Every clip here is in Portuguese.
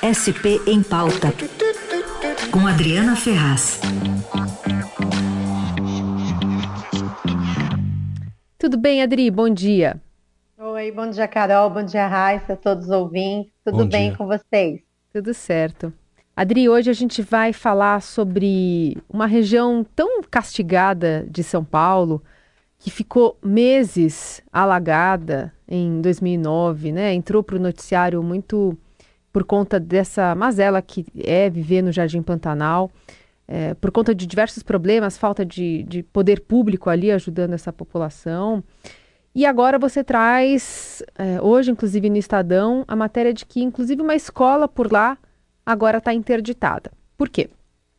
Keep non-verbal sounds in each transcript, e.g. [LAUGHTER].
SP em Pauta, com Adriana Ferraz. Tudo bem, Adri? Bom dia. Oi, bom dia, Carol. Bom dia, Raíssa, todos os ouvintes. Tudo bom bem dia. com vocês? Tudo certo. Adri, hoje a gente vai falar sobre uma região tão castigada de São Paulo, que ficou meses alagada em 2009, né? Entrou para o noticiário muito por conta dessa mazela que é viver no Jardim Pantanal, é, por conta de diversos problemas, falta de, de poder público ali ajudando essa população. E agora você traz, é, hoje, inclusive no Estadão, a matéria de que, inclusive, uma escola por lá agora está interditada. Por quê?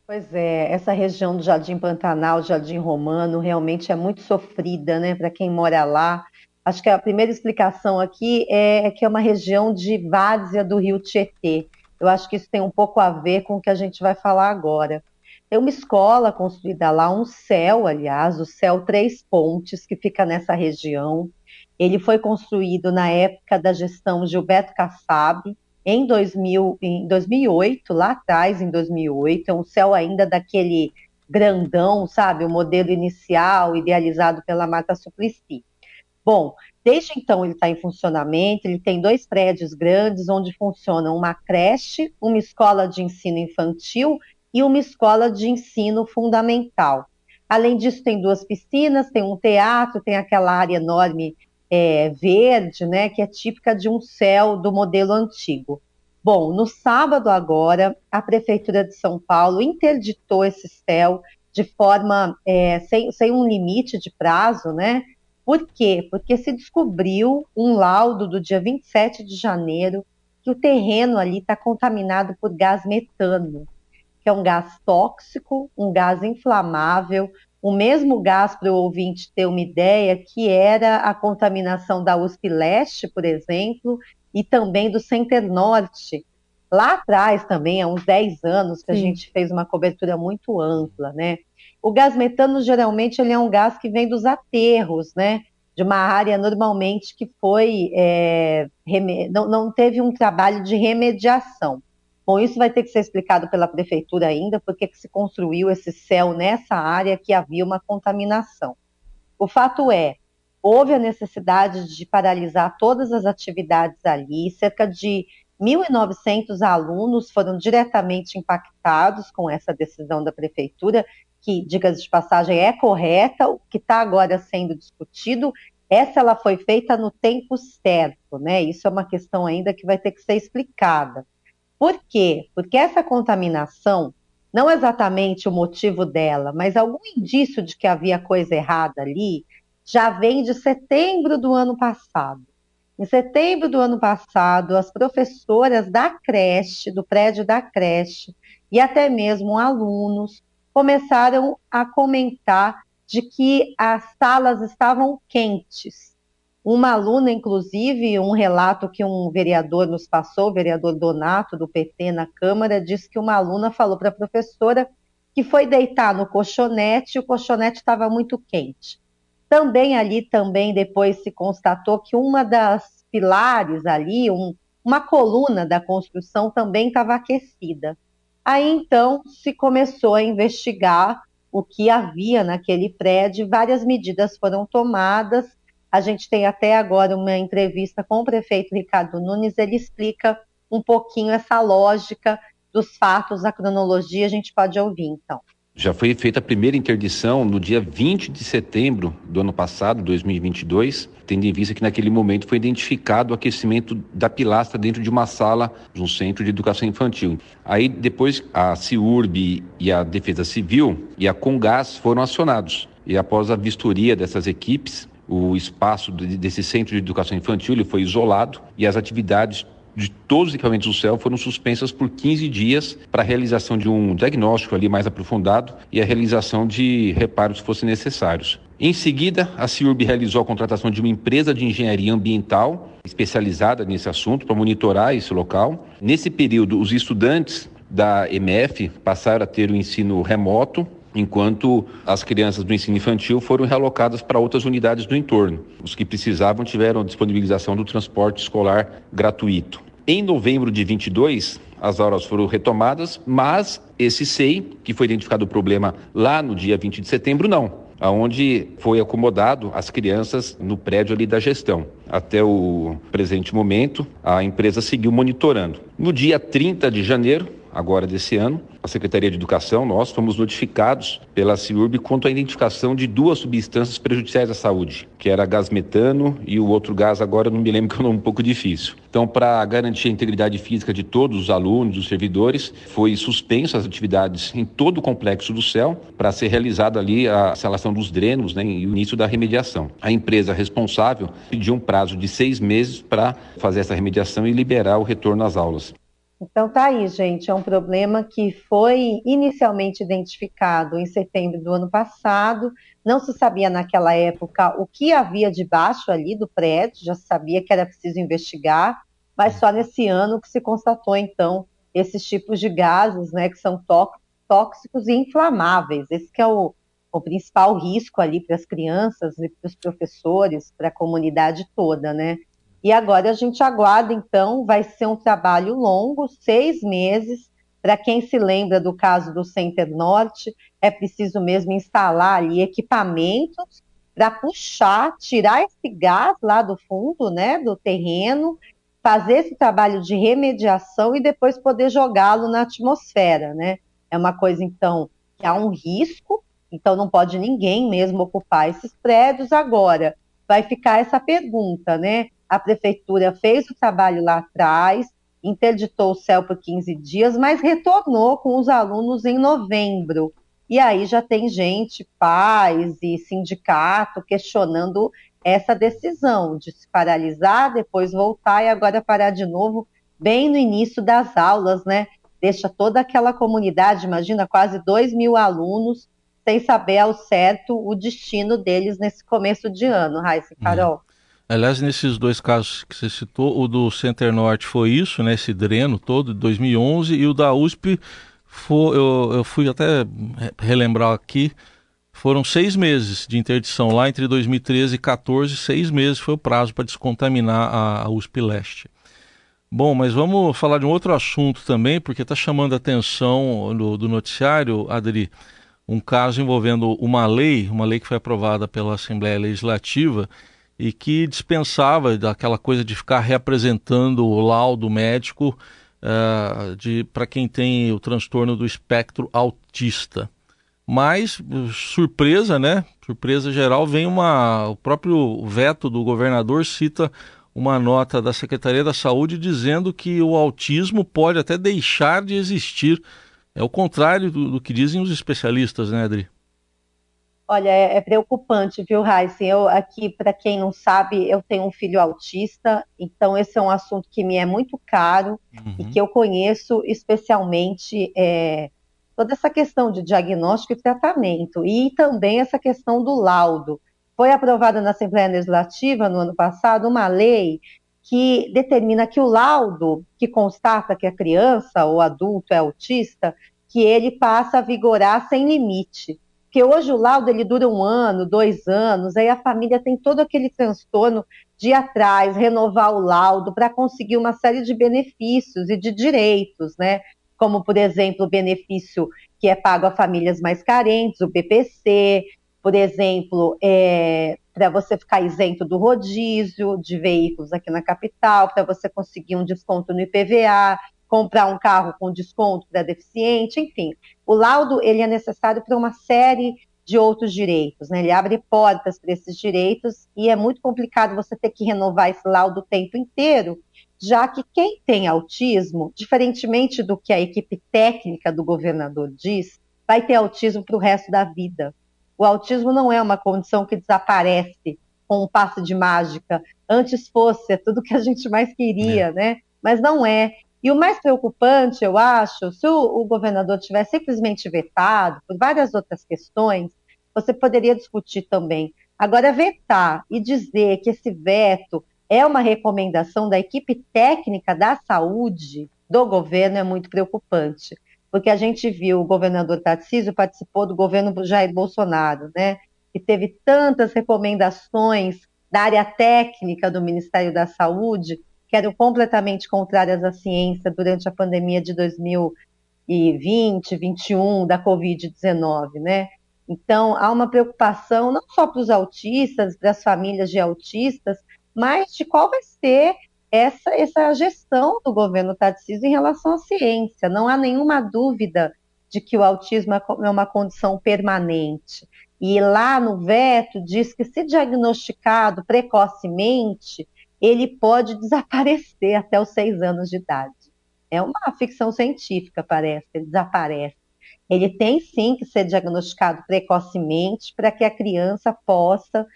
Pois é, essa região do Jardim Pantanal, Jardim Romano, realmente é muito sofrida, né, para quem mora lá. Acho que a primeira explicação aqui é, é que é uma região de várzea do rio Tietê. Eu acho que isso tem um pouco a ver com o que a gente vai falar agora. Tem uma escola construída lá, um céu, aliás, o céu Três Pontes, que fica nessa região. Ele foi construído na época da gestão Gilberto Kassab, em, 2000, em 2008, lá atrás, em 2008. É um céu ainda daquele grandão, sabe? O modelo inicial, idealizado pela Mata Suplicy. Bom, desde então ele está em funcionamento, ele tem dois prédios grandes onde funcionam uma creche, uma escola de ensino infantil e uma escola de ensino fundamental. Além disso, tem duas piscinas, tem um teatro, tem aquela área enorme é, verde, né, que é típica de um céu do modelo antigo. Bom, no sábado agora, a Prefeitura de São Paulo interditou esse céu de forma é, sem, sem um limite de prazo, né? Por quê? Porque se descobriu um laudo do dia 27 de janeiro que o terreno ali está contaminado por gás metano, que é um gás tóxico, um gás inflamável, o mesmo gás para o ouvinte ter uma ideia, que era a contaminação da USP Leste, por exemplo, e também do Center Norte. Lá atrás também, há uns 10 anos, que Sim. a gente fez uma cobertura muito ampla, né? O gás metano, geralmente, ele é um gás que vem dos aterros, né? De uma área, normalmente, que foi... É, não, não teve um trabalho de remediação. Bom, isso vai ter que ser explicado pela prefeitura ainda, porque que se construiu esse céu nessa área que havia uma contaminação. O fato é, houve a necessidade de paralisar todas as atividades ali, cerca de 1.900 alunos foram diretamente impactados com essa decisão da prefeitura, que, diga-se de passagem, é correta, o que está agora sendo discutido, essa ela foi feita no tempo certo, né? Isso é uma questão ainda que vai ter que ser explicada. Por quê? Porque essa contaminação, não exatamente o motivo dela, mas algum indício de que havia coisa errada ali, já vem de setembro do ano passado. Em setembro do ano passado, as professoras da creche, do prédio da creche, e até mesmo alunos, começaram a comentar de que as salas estavam quentes. Uma aluna, inclusive, um relato que um vereador nos passou, o vereador Donato, do PT, na Câmara, disse que uma aluna falou para a professora que foi deitar no colchonete e o colchonete estava muito quente. Também ali, também depois se constatou que uma das pilares ali, um, uma coluna da construção também estava aquecida. Aí então se começou a investigar o que havia naquele prédio, várias medidas foram tomadas. A gente tem até agora uma entrevista com o prefeito Ricardo Nunes, ele explica um pouquinho essa lógica dos fatos, a cronologia, a gente pode ouvir então. Já foi feita a primeira interdição no dia 20 de setembro do ano passado, 2022, tendo em vista que naquele momento foi identificado o aquecimento da pilastra dentro de uma sala de um centro de educação infantil. Aí depois a CIURB e a Defesa Civil e a Congás foram acionados. E após a vistoria dessas equipes, o espaço desse centro de educação infantil ele foi isolado e as atividades de todos os equipamentos do céu foram suspensas por 15 dias para a realização de um diagnóstico ali mais aprofundado e a realização de reparos se fossem necessários. Em seguida, a CIURB realizou a contratação de uma empresa de engenharia ambiental especializada nesse assunto para monitorar esse local. Nesse período, os estudantes da MF passaram a ter o ensino remoto enquanto as crianças do ensino infantil foram realocadas para outras unidades do entorno. Os que precisavam tiveram a disponibilização do transporte escolar gratuito. Em novembro de 22, as aulas foram retomadas, mas esse SEI, que foi identificado o problema lá no dia 20 de setembro, não aonde foi acomodado as crianças no prédio ali da gestão. Até o presente momento, a empresa seguiu monitorando. No dia 30 de janeiro, agora desse ano, a Secretaria de Educação, nós fomos notificados pela CIURB quanto à identificação de duas substâncias prejudiciais à saúde, que era gás metano e o outro gás agora não me lembro [LAUGHS] que é um pouco difícil. Então, para garantir a integridade física de todos os alunos, dos servidores, foi suspenso as atividades em todo o complexo do CEL para ser realizada ali a instalação dos drenos né, e o início da remediação. A empresa responsável pediu um prazo de seis meses para fazer essa remediação e liberar o retorno às aulas. Então tá aí, gente, é um problema que foi inicialmente identificado em setembro do ano passado. Não se sabia naquela época o que havia debaixo ali do prédio, já se sabia que era preciso investigar, mas só nesse ano que se constatou então esses tipos de gases, né, que são tóxicos e inflamáveis. Esse é o, o principal risco ali para as crianças e para os professores, para a comunidade toda, né? E agora a gente aguarda, então, vai ser um trabalho longo, seis meses. Para quem se lembra do caso do Center Norte, é preciso mesmo instalar ali equipamentos para puxar, tirar esse gás lá do fundo, né, do terreno, fazer esse trabalho de remediação e depois poder jogá-lo na atmosfera, né? É uma coisa, então, que há um risco, então não pode ninguém mesmo ocupar esses prédios. Agora, vai ficar essa pergunta, né? A prefeitura fez o trabalho lá atrás, interditou o céu por 15 dias, mas retornou com os alunos em novembro. E aí já tem gente, pais e sindicato questionando essa decisão de se paralisar, depois voltar e agora parar de novo, bem no início das aulas, né? Deixa toda aquela comunidade, imagina, quase 2 mil alunos, sem saber ao certo o destino deles nesse começo de ano, Raíssa e Carol. Uhum. Aliás, nesses dois casos que você citou, o do Center Norte foi isso, né, esse dreno todo de 2011, e o da USP, foi, eu, eu fui até relembrar aqui, foram seis meses de interdição lá entre 2013 e 2014, seis meses foi o prazo para descontaminar a, a USP Leste. Bom, mas vamos falar de um outro assunto também, porque está chamando a atenção do, do noticiário, Adri, um caso envolvendo uma lei, uma lei que foi aprovada pela Assembleia Legislativa, e que dispensava daquela coisa de ficar reapresentando o laudo médico uh, para quem tem o transtorno do espectro autista. Mas, surpresa, né? Surpresa geral, vem uma. O próprio veto do governador cita uma nota da Secretaria da Saúde dizendo que o autismo pode até deixar de existir. É o contrário do, do que dizem os especialistas, né, Adri? Olha, é, é preocupante, viu, Raíssa? Eu aqui, para quem não sabe, eu tenho um filho autista, então esse é um assunto que me é muito caro uhum. e que eu conheço especialmente é, toda essa questão de diagnóstico e tratamento e também essa questão do laudo. Foi aprovada na Assembleia Legislativa no ano passado uma lei que determina que o laudo que constata que a criança ou adulto é autista, que ele passa a vigorar sem limite. Porque hoje o laudo ele dura um ano, dois anos, aí a família tem todo aquele transtorno de ir atrás, renovar o laudo para conseguir uma série de benefícios e de direitos, né? Como, por exemplo, o benefício que é pago a famílias mais carentes, o BPC, por exemplo, é, para você ficar isento do rodízio de veículos aqui na capital, para você conseguir um desconto no IPVA, comprar um carro com desconto para deficiente, enfim. O laudo ele é necessário para uma série de outros direitos, né? Ele abre portas para esses direitos e é muito complicado você ter que renovar esse laudo o tempo inteiro, já que quem tem autismo, diferentemente do que a equipe técnica do governador diz, vai ter autismo para o resto da vida. O autismo não é uma condição que desaparece com um passe de mágica. Antes fosse, é tudo que a gente mais queria, é. né? Mas não é. E o mais preocupante, eu acho, se o, o governador tivesse simplesmente vetado por várias outras questões, você poderia discutir também. Agora, vetar e dizer que esse veto é uma recomendação da equipe técnica da saúde do governo é muito preocupante, porque a gente viu o governador Tarcísio participou do governo Jair Bolsonaro, né? Que teve tantas recomendações da área técnica do Ministério da Saúde que eram completamente contrárias à ciência durante a pandemia de 2020, 21 da Covid-19, né? Então, há uma preocupação não só para os autistas, para as famílias de autistas, mas de qual vai ser essa, essa gestão do governo Tarcísio em relação à ciência. Não há nenhuma dúvida de que o autismo é uma condição permanente. E lá no veto diz que, se diagnosticado precocemente, ele pode desaparecer até os seis anos de idade. É uma ficção científica, parece, ele desaparece. Ele tem sim que ser diagnosticado precocemente para que a criança possa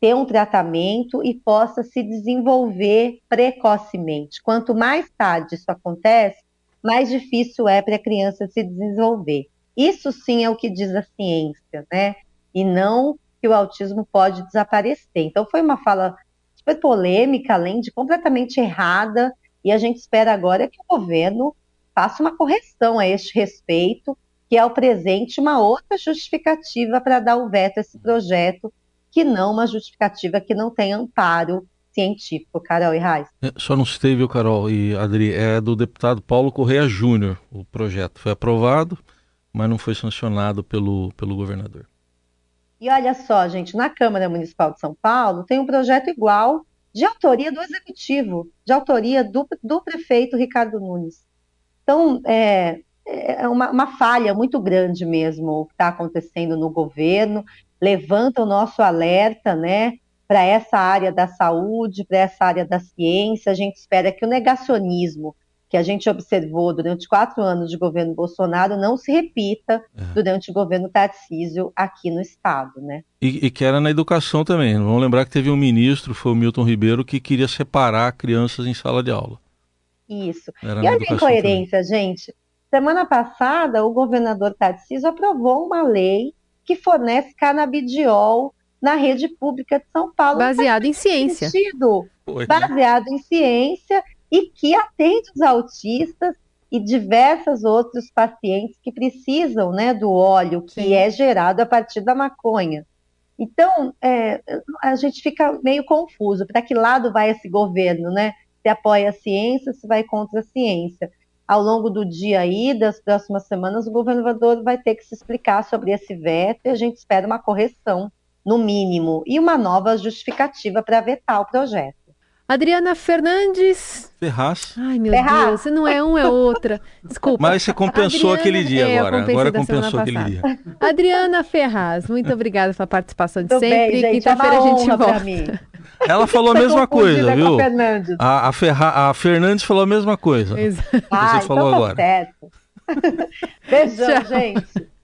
ter um tratamento e possa se desenvolver precocemente. Quanto mais tarde isso acontece, mais difícil é para a criança se desenvolver. Isso sim é o que diz a ciência, né? E não que o autismo pode desaparecer. Então foi uma fala super polêmica, além de completamente errada, e a gente espera agora que o governo faça uma correção a este respeito, que é o presente uma outra justificativa para dar o veto a esse projeto, que não uma justificativa que não tem amparo científico, Carol e Raiz. É, só não citei, viu, Carol e Adri, é do deputado Paulo Correia Júnior, o projeto. Foi aprovado, mas não foi sancionado pelo, pelo governador. E olha só, gente, na Câmara Municipal de São Paulo tem um projeto igual, de autoria do Executivo, de autoria do, do prefeito Ricardo Nunes. Então, é, é uma, uma falha muito grande mesmo o que está acontecendo no governo, levanta o nosso alerta, né, para essa área da saúde, para essa área da ciência. A gente espera que o negacionismo que a gente observou durante quatro anos de governo Bolsonaro não se repita é. durante o governo Tarcísio aqui no estado, né? E, e, que era na educação também. Vamos lembrar que teve um ministro, foi o Milton Ribeiro, que queria separar crianças em sala de aula. Isso. Era e olha a incoerência, também. gente. Semana passada, o governador Tarcísio aprovou uma lei que fornece canabidiol na rede pública de São Paulo. Baseado em ciência. Sentido. Baseado em ciência e que atende os autistas e diversos outros pacientes que precisam né, do óleo que Sim. é gerado a partir da maconha. Então, é, a gente fica meio confuso. Para que lado vai esse governo, né? Se apoia a ciência, se vai contra a ciência. Ao longo do dia aí, das próximas semanas, o governador vai ter que se explicar sobre esse veto e a gente espera uma correção, no mínimo, e uma nova justificativa para vetar o projeto. Adriana Fernandes. Ferraz. Ai, meu Ferraz. Deus, você não é um, é outra. Desculpa. Mas você compensou Adriana... aquele dia é, agora. Agora compensou aquele dia. Adriana Ferraz, muito obrigada pela participação de sempre. Quinta-feira é a gente volta. Ela falou a mesma coisa, viu? A, a, Ferra... a Fernandes falou a mesma coisa. Exato. Ah, você falou então tá agora. Certo. [LAUGHS] Beijão, Tchau. gente.